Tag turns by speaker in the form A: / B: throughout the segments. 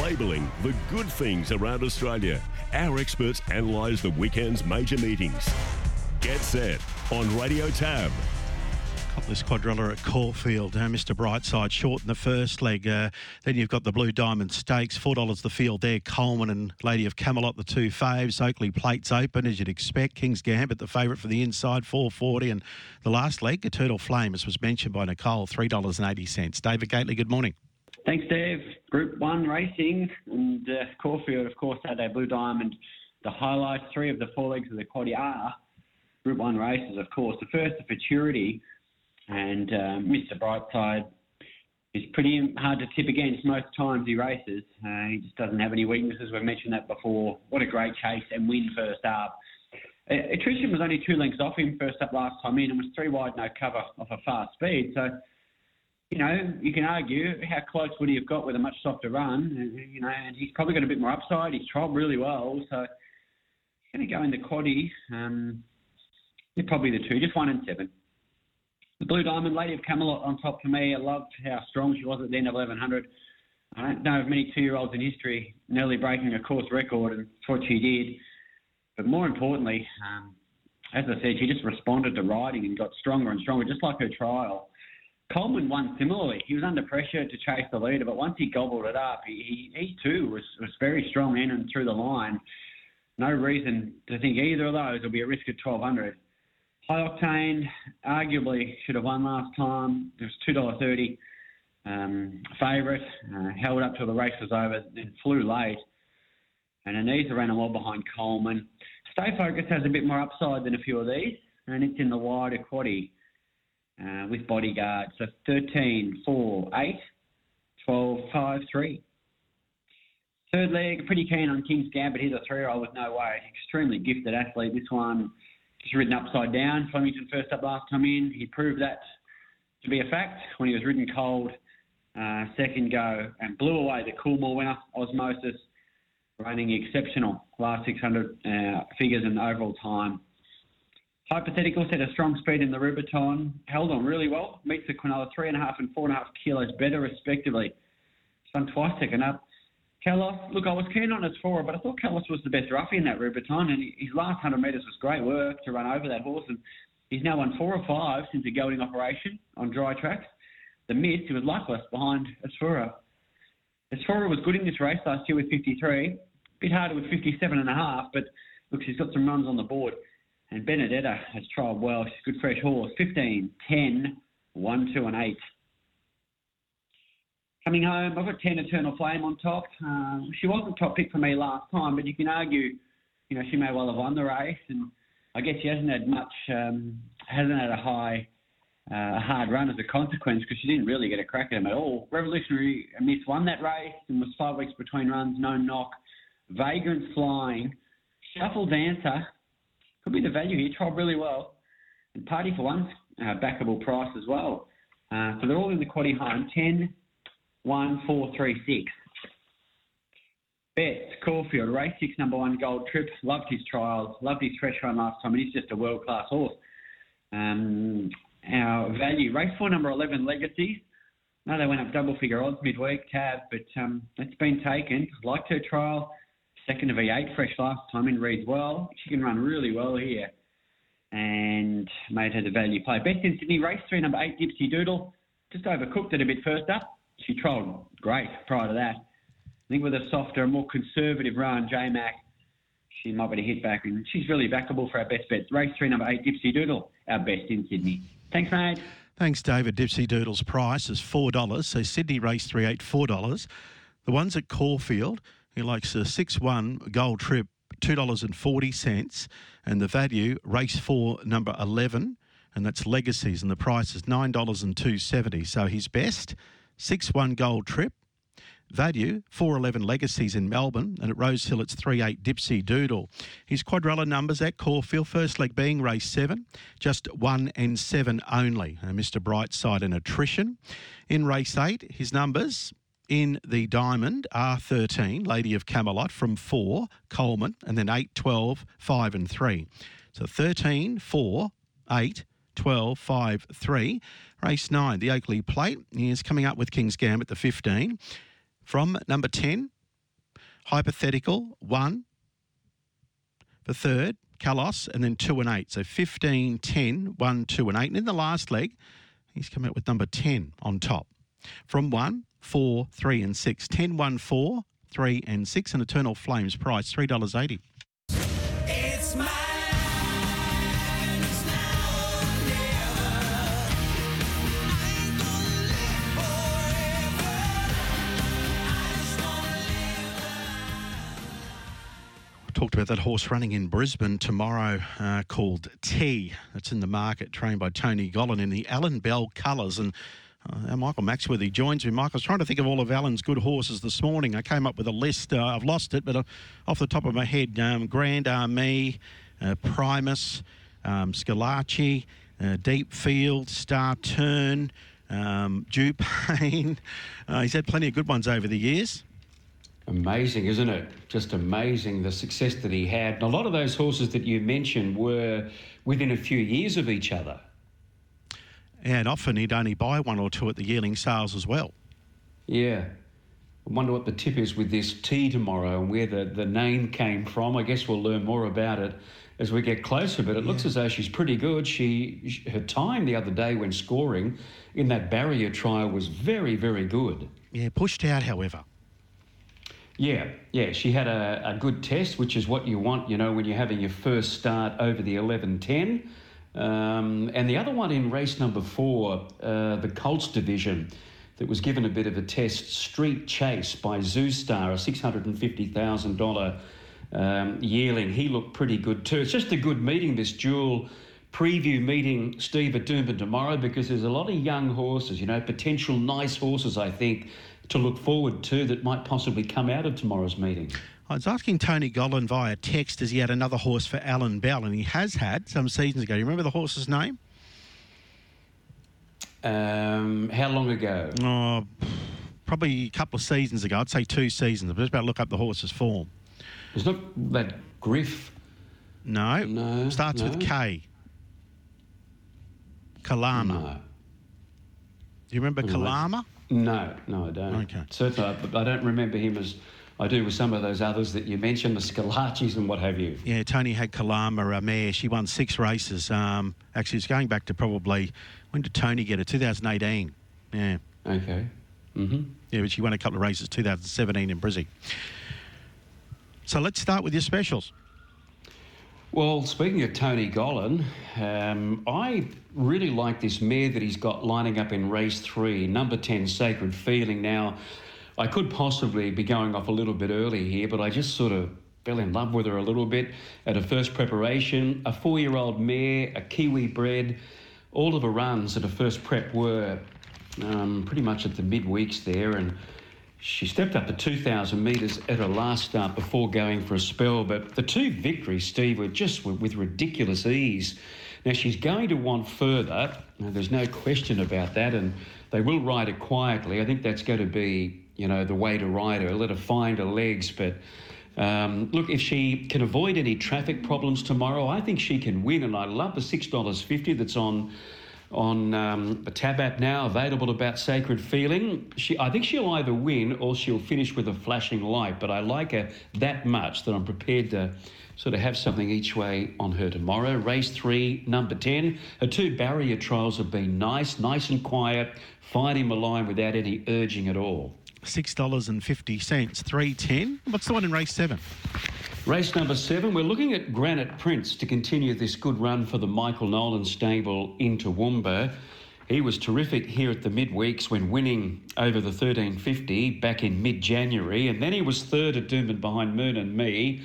A: labelling the good things around Australia. Our experts analyse the weekend's major meetings. Get set on Radio Tab.
B: This quadrilla at Caulfield. Uh, Mr. Brightside short in the first leg. Uh, then you've got the Blue Diamond Stakes, $4 the field there. Coleman and Lady of Camelot, the two faves. Oakleigh Plates open, as you'd expect. King's Gambit, the favourite for the inside, 440 And the last leg, Eternal Flame, as was mentioned by Nicole, $3.80. David Gately, good morning.
C: Thanks, Dave. Group 1 racing. And uh, Caulfield, of course, had their Blue Diamond. The highlights, three of the four legs of the quaddy are Group 1 races, of course. The first, the Futurity and um, Mr. Brightside is pretty hard to tip against most times he races. Uh, he just doesn't have any weaknesses. We've mentioned that before. What a great chase and win first up. Uh, Attrition was only two lengths off him first up last time in and was three wide, no cover off a fast speed. So, you know, you can argue how close would he have got with a much softer run. You know, and he's probably got a bit more upside. He's trialled really well. So, he's going to go into quaddy. Um, they're probably the two, just one and seven. The Blue Diamond, Lady of Camelot on top for me. I loved how strong she was at the end of 1100. I don't know of many two-year-olds in history nearly breaking a course record, and that's what she did. But more importantly, um, as I said, she just responded to riding and got stronger and stronger, just like her trial. Coleman won similarly. He was under pressure to chase the leader, but once he gobbled it up, he, he, too was, was very strong in and through the line. No reason to think either of those will be a risk at 1200. High Octane arguably should have won last time. It was two dollar thirty. Um, favourite uh, held up till the race was over, then flew late. And Anita ran a well behind Coleman. Stay Focused has a bit more upside than a few of these, and it's in the wider quaddy uh, with bodyguard. So 13, 4, 8, 12, 5, 3. Third leg, pretty keen on King's Gambit. He's a three-year-old with no way. Extremely gifted athlete. This one He's ridden upside down. Flemington first up last time in. He proved that to be a fact when he was ridden cold uh, second go and blew away the Coolmore winner, Osmosis, running exceptional last 600 uh, figures and overall time. Hypothetical set a strong speed in the Rubiton, held on really well, meets the Quinella three and a half and four and a half kilos better respectively. Son twice second up. Kalos, look, I was keen on his four, but I thought Kalos was the best roughie in that Rubiton, and his last 100 metres was great work to run over that horse, and he's now won four or five since a gelding operation on dry tracks. The miss, he was luckless behind Asfura. Asfura was good in this race last year with 53, a bit harder with 57 and a half, but look, she's got some runs on the board. And Benedetta has trialled well. She's a good fresh horse. 15, 10, 1, 2, and 8. Coming home, I've got 10 Eternal Flame on top. Um, she wasn't top pick for me last time, but you can argue, you know, she may well have won the race. And I guess she hasn't had much, um, hasn't had a high, uh, hard run as a consequence because she didn't really get a crack at him at all. Revolutionary Miss won that race and was five weeks between runs, no knock. Vagrant Flying, Shuffle Dancer, could be the value here, tried really well. And Party for One, uh, backable price as well. Uh, so they're all in the quaddy home. 10, one, four, three, six. Best Caulfield, race six, number one, Gold Trip. Loved his trials, loved his fresh run last time, and he's just a world class horse. Um, our value, race four, number 11, Legacies. No, they went up double figure odds midweek, tab, but um, it's been taken. Liked her trial. Second of V8, fresh last time in reads well. She can run really well here. And made her the value play. Best in Sydney, race three, number eight, Dipsy Doodle. Just overcooked it a bit first up she trialled great prior to that. I think with a softer, and more conservative run, J Mac, she might be to hit back, and she's really backable for our best bets. Race three, number eight, Dipsy Doodle, our best in Sydney. Thanks, mate.
B: Thanks, David. Dipsy Doodle's price is $4. So Sydney race three, eight, $4. The ones at Caulfield, he likes a 6 1 gold trip, $2.40. And the value, race four, number 11, and that's Legacies, and the price is $9.270. So his best 6 1 gold trip. Value, 411 Legacies in Melbourne, and at Rosehill it's 3 8 Dipsy Doodle. His quadrilla numbers at Caulfield, first leg being race 7, just 1 and 7 only. And Mr. Brightside and Attrition. In race 8, his numbers in the diamond are 13, Lady of Camelot from 4, Coleman, and then 8, 12, 5 and 3. So 13, 4, 8, 12, 5, 3. Race 9, the Oakleigh Plate is coming up with King's Gambit, the 15. From number 10, Hypothetical, one. The third, Kalos, and then two and eight. So 15, 10, 1, 2 and 8. And in the last leg, he's come out with number 10 on top. From 1, 4, 3 and 6. 10, 1, 4, 3 and 6. And Eternal Flames price $3.80. It's my talked about that horse running in Brisbane tomorrow uh, called T. That's in the market, trained by Tony Gollan in the Alan Bell colours. And uh, Michael Maxworthy joins me. Michael, I was trying to think of all of Alan's good horses this morning. I came up with a list. Uh, I've lost it, but uh, off the top of my head, um, Grand Army, uh, Primus, um, Scalacci, uh, Deep Field, Star Turn, um, Dupane. he's had plenty of good ones over the years.
D: Amazing, isn't it? Just amazing the success that he had. And a lot of those horses that you mentioned were within a few years of each other.
B: And often he'd only buy one or two at the yearling sales as well.
D: Yeah. I wonder what the tip is with this tea tomorrow and where the, the name came from. I guess we'll learn more about it as we get closer, but it yeah. looks as though she's pretty good. She her time the other day when scoring in that barrier trial was very, very good.
B: Yeah, pushed out, however.
D: Yeah, yeah, she had a, a good test, which is what you want, you know, when you're having your first start over the 11.10. Um, and the other one in race number four, uh, the Colts division, that was given a bit of a test, Street Chase by Zoustar, a $650,000 um, yearling. He looked pretty good too. It's just a good meeting, this dual preview meeting, Steve, at Doomben tomorrow, because there's a lot of young horses, you know, potential nice horses, I think, to look forward to that might possibly come out of tomorrow's meeting?
B: I was asking Tony Gollan via text as he had another horse for Alan Bell, and he has had some seasons ago. Do you remember the horse's name?
D: Um, how long ago?
B: Oh, probably a couple of seasons ago. I'd say two seasons. I'm just about to look up the horse's form.
D: It's not that Griff.
B: No. No. Starts no. with K. Kalama. No. Do you remember Kalama?
D: No, no, I don't. Okay. Certainly, I don't remember him as I do with some of those others that you mentioned, the Scalaccis and what have you.
B: Yeah, Tony had Kalama, a mare. She won six races. Um, actually, it's going back to probably when did Tony get it? 2018. Yeah.
D: Okay. Mm-hmm.
B: Yeah, but she won a couple of races, 2017 in Brizzy. So let's start with your specials.
D: Well, speaking of Tony Gollan, um, I really like this mare that he's got lining up in race three, number 10, Sacred Feeling. Now, I could possibly be going off a little bit early here, but I just sort of fell in love with her a little bit at a first preparation. A four year old mare, a Kiwi bred. All of her runs at a first prep were um, pretty much at the mid weeks there, and she stepped up to 2,000 metres at her last start before going for a spell, but the two victories, Steve, were just with ridiculous ease. Now, she's going to want further. Now, there's no question about that, and they will ride it quietly. I think that's going to be, you know, the way to ride her. Let her find her legs, but. Um, look, if she can avoid any traffic problems tomorrow, I think she can win. And I love the $6.50 that's on on um, the Tab app now, available about Sacred Feeling. She, I think she'll either win or she'll finish with a flashing light, but I like her that much that I'm prepared to sort of have something each way on her tomorrow. Race three, number 10. Her two barrier trials have been nice, nice and quiet, fighting line without any urging at all.
B: $6.50, 310. What's the one in race seven?
D: Race number seven, we're looking at Granite Prince to continue this good run for the Michael Nolan stable into Toowoomba. He was terrific here at the midweeks when winning over the 1350 back in mid January, and then he was third at Doomben behind Moon and me.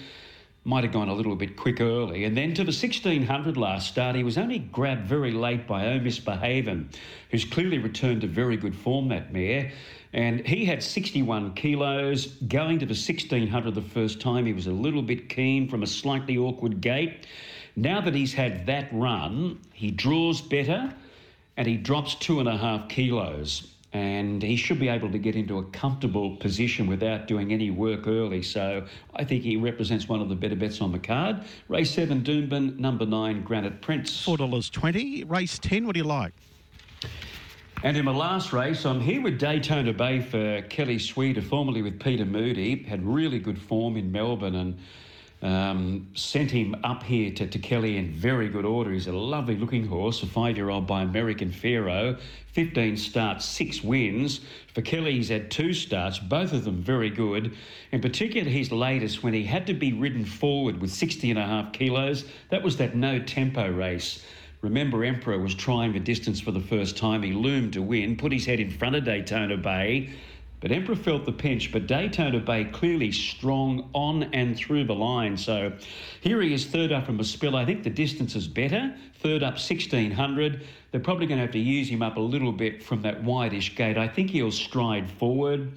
D: Might have gone a little bit quick early. And then to the 1600 last start, he was only grabbed very late by Oh Misbehavin', who's clearly returned to very good form, that mare. And he had 61 kilos. Going to the 1600 the first time, he was a little bit keen from a slightly awkward gait. Now that he's had that run, he draws better and he drops two and a half kilos. And he should be able to get into a comfortable position without doing any work early. So I think he represents one of the better bets on the card. Race 7, Doomben, number 9, Granite Prince.
B: $4.20. Race 10, what do you like?
D: And in my last race, I'm here with Daytona Bay for Kelly Schweida, formerly with Peter Moody. Had really good form in Melbourne and um, sent him up here to, to Kelly in very good order. He's a lovely looking horse, a five year old by American Pharoah. 15 starts, six wins. For Kelly, he's had two starts, both of them very good. In particular, his latest, when he had to be ridden forward with 60 and a half kilos, that was that no tempo race. Remember, Emperor was trying the distance for the first time. He loomed to win, put his head in front of Daytona Bay. But Emperor felt the pinch, but Daytona Bay clearly strong on and through the line. So here he is, third up from a spill. I think the distance is better. Third up, 1600. They're probably going to have to use him up a little bit from that wideish gate. I think he'll stride forward.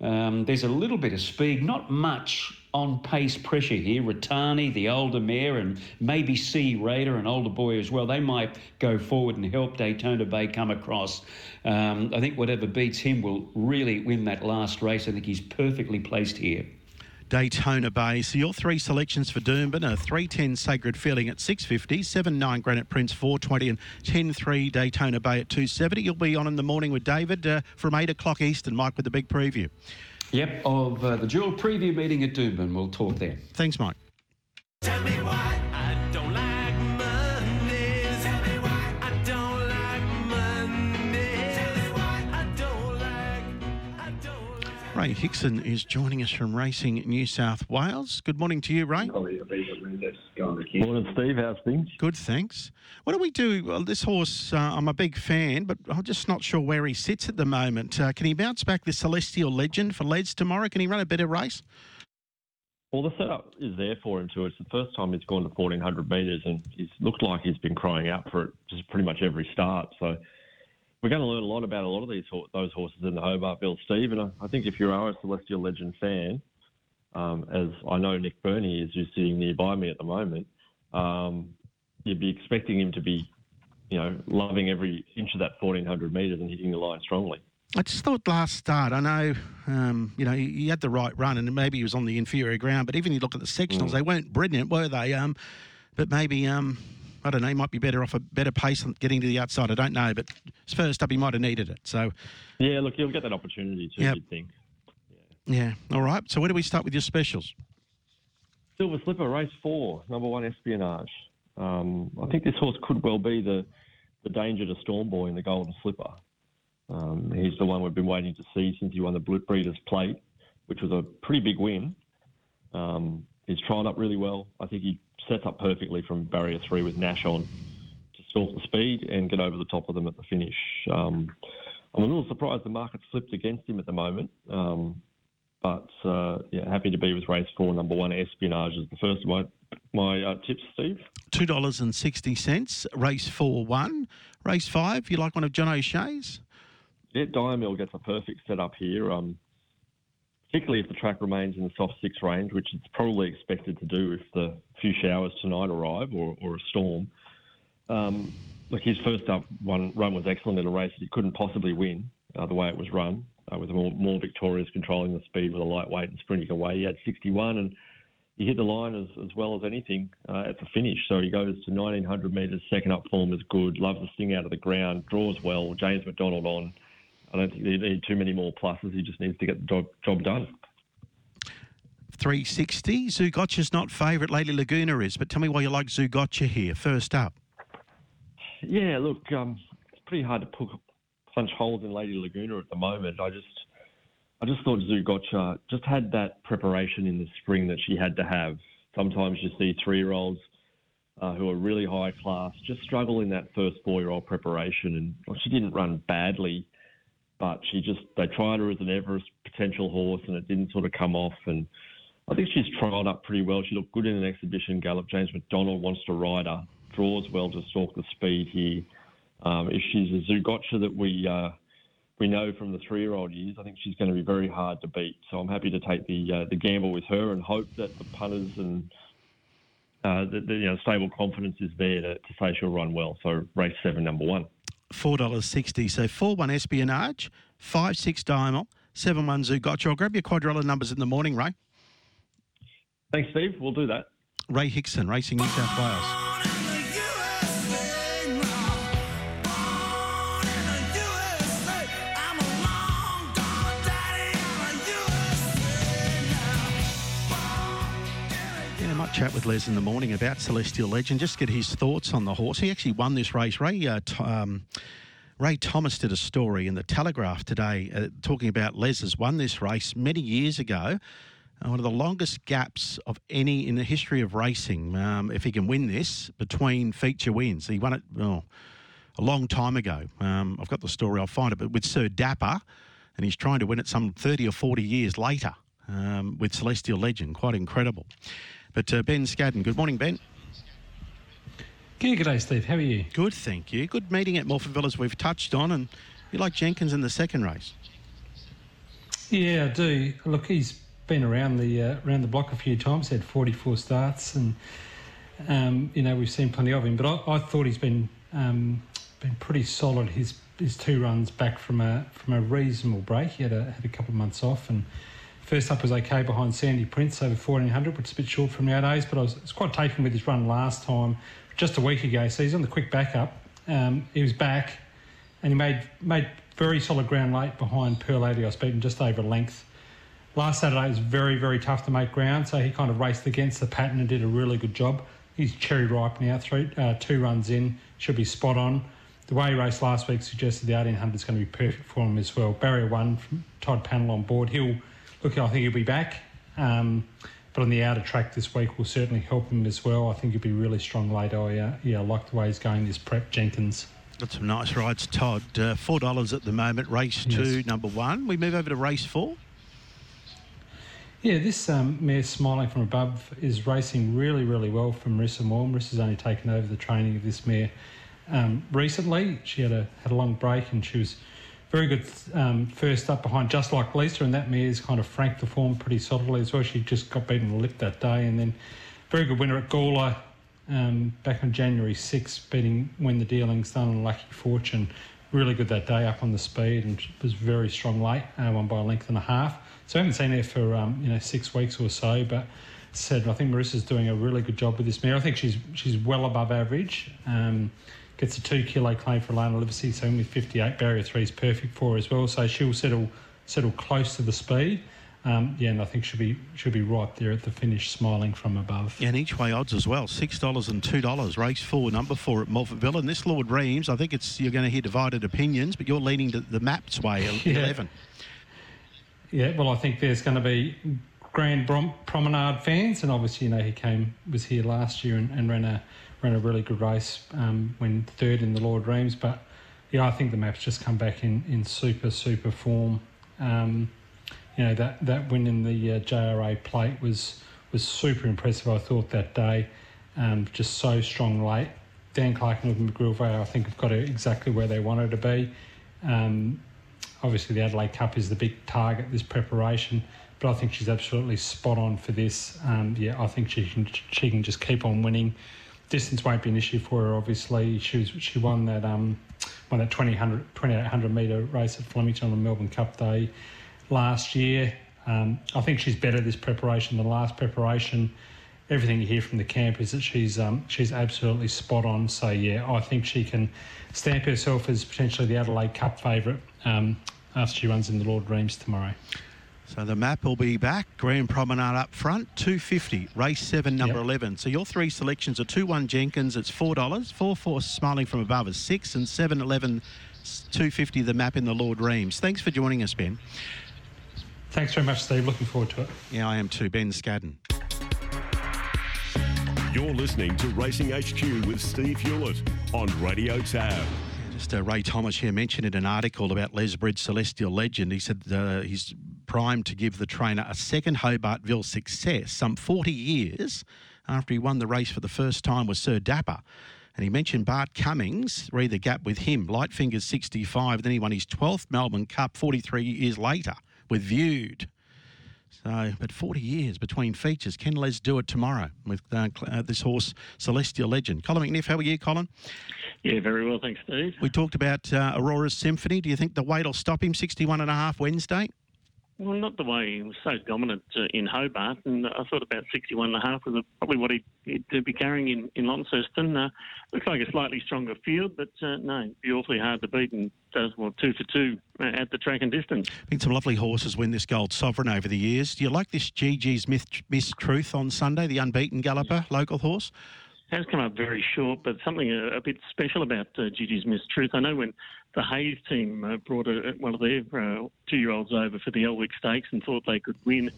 D: Um, there's a little bit of speed, not much on pace pressure here. Ratani, the older mare, and maybe C Raider, an older boy as well, they might go forward and help Daytona Bay come across. Um, I think whatever beats him will really win that last race. I think he's perfectly placed here.
B: Daytona Bay. So your three selections for Doomben are 310 Sacred Feeling at 650, 7-9 Granite Prince 420 and 10-3 Daytona Bay at 270. You'll be on in the morning with David uh, from 8 o'clock Eastern, Mike, with the big preview.
D: Yep, of uh, the dual preview meeting at Doomben. We'll talk there.
B: Thanks, Mike. Ray Hickson is joining us from Racing New South Wales. Good morning to you, Ray.
E: Morning, Steve. How's things?
B: Good, thanks. What do we do? Well, this horse, uh, I'm a big fan, but I'm just not sure where he sits at the moment. Uh, can he bounce back the Celestial Legend for Leeds tomorrow? Can he run a better race?
E: Well, the setup is there for him too. It's the first time he's gone to 1400 metres, and he's looked like he's been crying out for it just pretty much every start. So we're going to learn a lot about a lot of these those horses in the Hobartville, Steve. And I think if you are a Celestial Legend fan, um, as I know Nick Burney is, who's sitting nearby me at the moment, um, you'd be expecting him to be, you know, loving every inch of that 1400 metres and hitting the line strongly.
B: I just thought last start, I know, um, you know, he had the right run and maybe he was on the inferior ground, but even you look at the sectionals, mm. they weren't brilliant, were they? Um, but maybe um, I don't know. He might be better off a better pace getting to the outside. I don't know, but first up, he might have needed it. So,
E: yeah, look, you'll get that opportunity too. Yep. You'd think.
B: Yeah. yeah. All right. So, where do we start with your specials?
E: Silver Slipper, race four, number one, Espionage. Um, I think this horse could well be the the danger to Storm Boy in the Golden Slipper. Um, he's the one we've been waiting to see since he won the Breeders' Plate, which was a pretty big win. Um, he's trialled up really well. I think he sets up perfectly from barrier three with Nash on to stalk the speed and get over the top of them at the finish. Um, I'm a little surprised the market's flipped against him at the moment. Um, but uh, yeah, happy to be with race four, number one, Espionage is the first of my my uh, tips, Steve.
B: Two dollars and sixty cents. Race four, one. Race five. You like one of John O'Shea's?
E: Yeah, Diamel gets a perfect setup here. Um, particularly if the track remains in the soft six range, which it's probably expected to do if the few showers tonight arrive or, or a storm. Um, like his first up one run was excellent in a race that he couldn't possibly win uh, the way it was run, uh, with more, more victorious controlling the speed with a lightweight and sprinting away. He had 61 and he hit the line as, as well as anything uh, at the finish. So he goes to 1900 metres, second up form is good, loves the sting out of the ground, draws well. James McDonald on. I don't think they need too many more pluses. He just needs to get the job, job done.
B: 360. Zougotcha's not favourite. Lady Laguna is. But tell me why you like Zougotcha here. First up.
E: Yeah, look, um, it's pretty hard to put, punch holes in Lady Laguna at the moment. I just, I just thought Zougotcha just had that preparation in the spring that she had to have. Sometimes you see three-year-olds uh, who are really high class just struggle in that first four-year-old preparation, and well, she didn't run badly but she just they tried her as an Everest potential horse and it didn't sort of come off. And I think she's trialled up pretty well. She looked good in an exhibition gallop. James McDonald wants to ride her, draws well to stalk the speed here. Um, if she's a Zougotcha that we uh, we know from the three-year-old years, I think she's going to be very hard to beat. So I'm happy to take the uh, the gamble with her and hope that the punters and uh, the, the, you know stable confidence is there to, to say she'll run well. So race seven, number one
B: four dollars sixty. So four one espionage, five six diamond, seven one Zougotcha. I'll grab your quadrilla numbers in the morning, Ray.
E: Thanks, Steve. We'll do that.
B: Ray Hickson, Racing New South Wales. Chat with Les in the morning about Celestial Legend. Just get his thoughts on the horse. He actually won this race. Ray uh, t- um, Ray Thomas did a story in the Telegraph today uh, talking about Les has won this race many years ago. Uh, one of the longest gaps of any in the history of racing. Um, if he can win this between feature wins, he won it oh, a long time ago. Um, I've got the story. I'll find it. But with Sir Dapper, and he's trying to win it some thirty or forty years later um, with Celestial Legend. Quite incredible. But uh, Ben Scadden, good morning, Ben.
F: Good day, Steve. How are you?
B: Good, thank you. Good meeting at Morphettville as we've touched on, and you like Jenkins in the second race.
F: Yeah, I do. Look, he's been around the uh, around the block a few times. Had 44 starts, and um, you know we've seen plenty of him. But I, I thought he's been um, been pretty solid. His his two runs back from a from a reasonable break. He had a had a couple of months off, and first up was okay behind Sandy Prince over 1400, which is a bit short from nowadays. But I was, was quite taken with his run last time just a week ago. So he's on the quick backup. Um, he was back and he made made very solid ground late behind Pearl was beaten just over length. Last Saturday was very, very tough to make ground, so he kind of raced against the pattern and did a really good job. He's cherry ripe now, three, uh, two runs in, should be spot on. The way he raced last week suggested the 1800 is going to be perfect for him as well. Barrier one from Todd Pannell on board. He'll look, I think he'll be back. Um, but on the outer track this week will certainly help him as well. I think he'll be really strong later. I, uh, yeah, I like the way he's going this prep, Jenkins.
B: Got some nice rides, Todd. Uh, Four dollars at the moment. Race two, yes. number one. We move over to race four.
F: Yeah, this um, mare smiling from above is racing really, really well from Marissa Moore. Marissa's only taken over the training of this mare um, recently. She had a had a long break and she was very good um, first up behind Just Like Lisa, and that mare's kind of franked the form pretty solidly as well. She just got beaten the lip that day, and then very good winner at Gawler um, back on January 6th, beating When the Dealing's Done on Lucky Fortune. Really good that day up on the speed and was very strong late, uh, won by a length and a half. So I haven't seen her for um, you know six weeks or so, but said I think Marissa's doing a really good job with this mare. I think she's she's well above average. Um, gets a two kilo claim for Lana Livesey, so only 58 barrier three is perfect for her as well. So she'll settle settle close to the speed. Um, yeah, and I think she'll be she'll be right there at the finish, smiling from above.
B: Yeah, and each way odds as well, six dollars and two dollars. Race four, number four at Morphettville, and this Lord Reims. I think it's you're going to hear divided opinions, but you're leaning to the maps way, yeah. eleven.
F: Yeah, well, I think there's going to be Grand Brom- Promenade fans, and obviously, you know, he came was here last year and, and ran a ran a really good race um, when third in the Lord Reims. But yeah, I think the map's just come back in, in super, super form. Um, you know, that, that win in the uh, JRA plate was was super impressive, I thought, that day. Um, just so strong late. Dan Clark and McGillivray, I think, have got it exactly where they wanted to be. Um, obviously, the Adelaide Cup is the big target, this preparation, but I think she's absolutely spot on for this. Um, yeah, I think she can, she can just keep on winning distance won't be an issue for her. Obviously, she was, she won that um, won that 2800 metre race at Flemington on the Melbourne Cup Day last year. Um, I think she's better this preparation than last preparation. Everything you hear from the camp is that she's um, she's absolutely spot on. So yeah, I think she can stamp herself as potentially the Adelaide Cup favourite um, after she runs in the Lord Reims tomorrow.
B: So the map will be back. Grand Promenade up front, 250. Race 7, number yep. 11. So your three selections are 2 1 Jenkins, it's $4. 4 4 Smiling from Above is 6 and 7 11 250 the map in the Lord Reims. Thanks for joining us, Ben.
F: Thanks very much, Steve. Looking forward to it.
B: Yeah, I am too. Ben Scadden.
A: You're listening to Racing HQ with Steve Hewlett on Radio Tab.
B: Just uh, Ray Thomas here mentioned in an article about Les Bridge Celestial Legend. He said uh, he's primed to give the trainer a second Hobartville success some 40 years after he won the race for the first time with Sir Dapper. And he mentioned Bart Cummings, read the gap with him. Lightfingers 65, then he won his 12th Melbourne Cup 43 years later with Viewed. So, but 40 years between features. Can Les do it tomorrow with uh, uh, this horse, Celestial Legend? Colin McNiff, how are you, Colin?
G: Yeah, very well, thanks, Steve.
B: We talked about uh, Aurora's Symphony. Do you think the weight will stop him 61 and a half Wednesday?
G: Well, not the way he was so dominant uh, in Hobart, and I thought about 61 and a half was probably what he'd, he'd be carrying in, in Launceston. Uh, looks like a slightly stronger field, but uh, no, be awfully hard to beat and does, well, two for two uh, at the track and distance.
B: Been some lovely horses win this Gold Sovereign over the years. Do you like this Gigi's Myth, Miss Truth on Sunday, the unbeaten galloper, local horse?
G: has come up very short, but something a, a bit special about uh, Gigi's Miss Truth. I know when the Hayes team uh, brought a, one of their uh, two-year-olds over for the Elwick Stakes and thought they could win,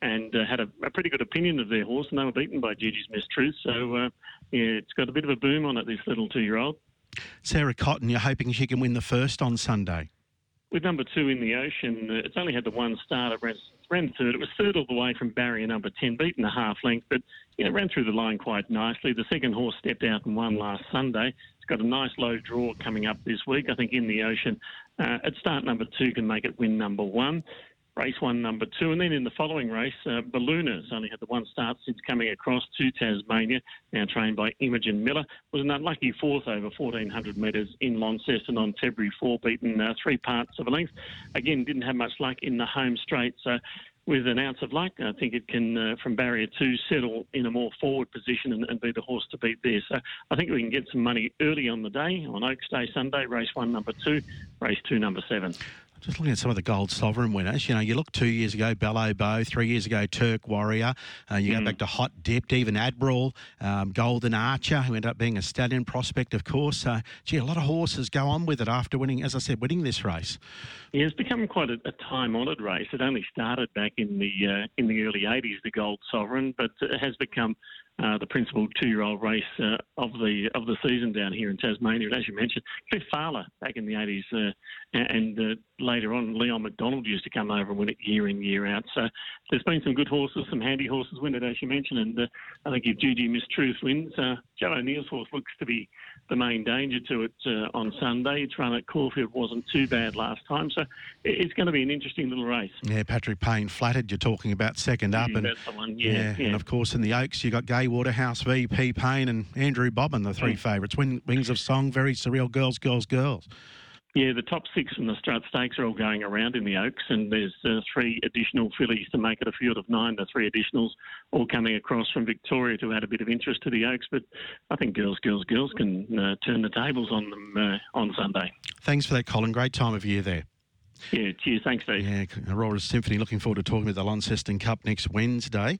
G: and uh, had a, a, pretty good opinion of their horse, and they were beaten by Gigi's Miss Truth. So uh, yeah, it's got a bit of a boom on it. This little two-year-old.
B: Sarah Cotton, you're hoping she can win the first on Sunday.
G: With number two in the ocean, uh, it's only had the one start. It ran, ran third. It was third all the way from barrier number 10, beaten a half length, but you know, ran through the line quite nicely. The second horse stepped out and won last Sunday. It's got a nice low draw coming up this week. I think in the ocean, uh, at start number two can make it win number one race one, number two. And then in the following race, uh, Ballooners only had the one start since coming across to Tasmania, now trained by Imogen Miller. Was an unlucky fourth over 1,400 metres in Launceston on February 4, beaten uh, three parts of a length. Again, didn't have much luck in the home straight. So with an ounce of luck, I think it can, uh, from barrier two, settle in a more forward position and, and, be the horse to beat there. So I think we can get some money early on the day on Oaks Day Sunday, race one, number two, race two, number seven.
B: Just looking at some of the gold sovereign winners, you know, you look two years ago, Bello Bow, three years ago, Turk Warrior. Uh, you mm. go back to Hot Dipped, even Admiral, um, Golden Archer, who ended up being a stallion prospect, of course. Uh, gee, a lot of horses go on with it after winning, as I said, winning this race.
G: Yeah, it's become quite a, a time-honoured race. It only started back in the uh, in the early '80s, the Gold Sovereign, but it has become uh, the principal two-year-old race uh, of the of the season down here in Tasmania. And as you mentioned, Cliff Farler back in the 80s, uh, and uh, later on Leon McDonald used to come over and win it year in year out. So there's been some good horses, some handy horses win it, as you mentioned. And uh, I think if Gigi Miss Truth wins, Joe O'Neill's horse looks to be the main danger to it uh, on Sunday. Its run at Caulfield wasn't too bad last time, so it's going to be an interesting little race.
B: Yeah, Patrick Payne flattered. You're talking about second up,
G: yeah, and one. Yeah, yeah,
B: yeah, and of course in the Oaks you got Waterhouse, VP Payne, and Andrew Bobbin, the three mm. favourites. Wings of Song, very surreal. Girls, girls, girls.
G: Yeah, the top six from the Strut Stakes are all going around in the Oaks, and there's uh, three additional fillies to make it a field of nine. The three additionals all coming across from Victoria to add a bit of interest to the Oaks. But I think girls, girls, girls can uh, turn the tables on them uh, on Sunday.
B: Thanks for that, Colin. Great time of year there.
G: Yeah, cheers. Thanks, Steve.
B: Yeah, Aurora Symphony. Looking forward to talking about the Launceston Cup next Wednesday.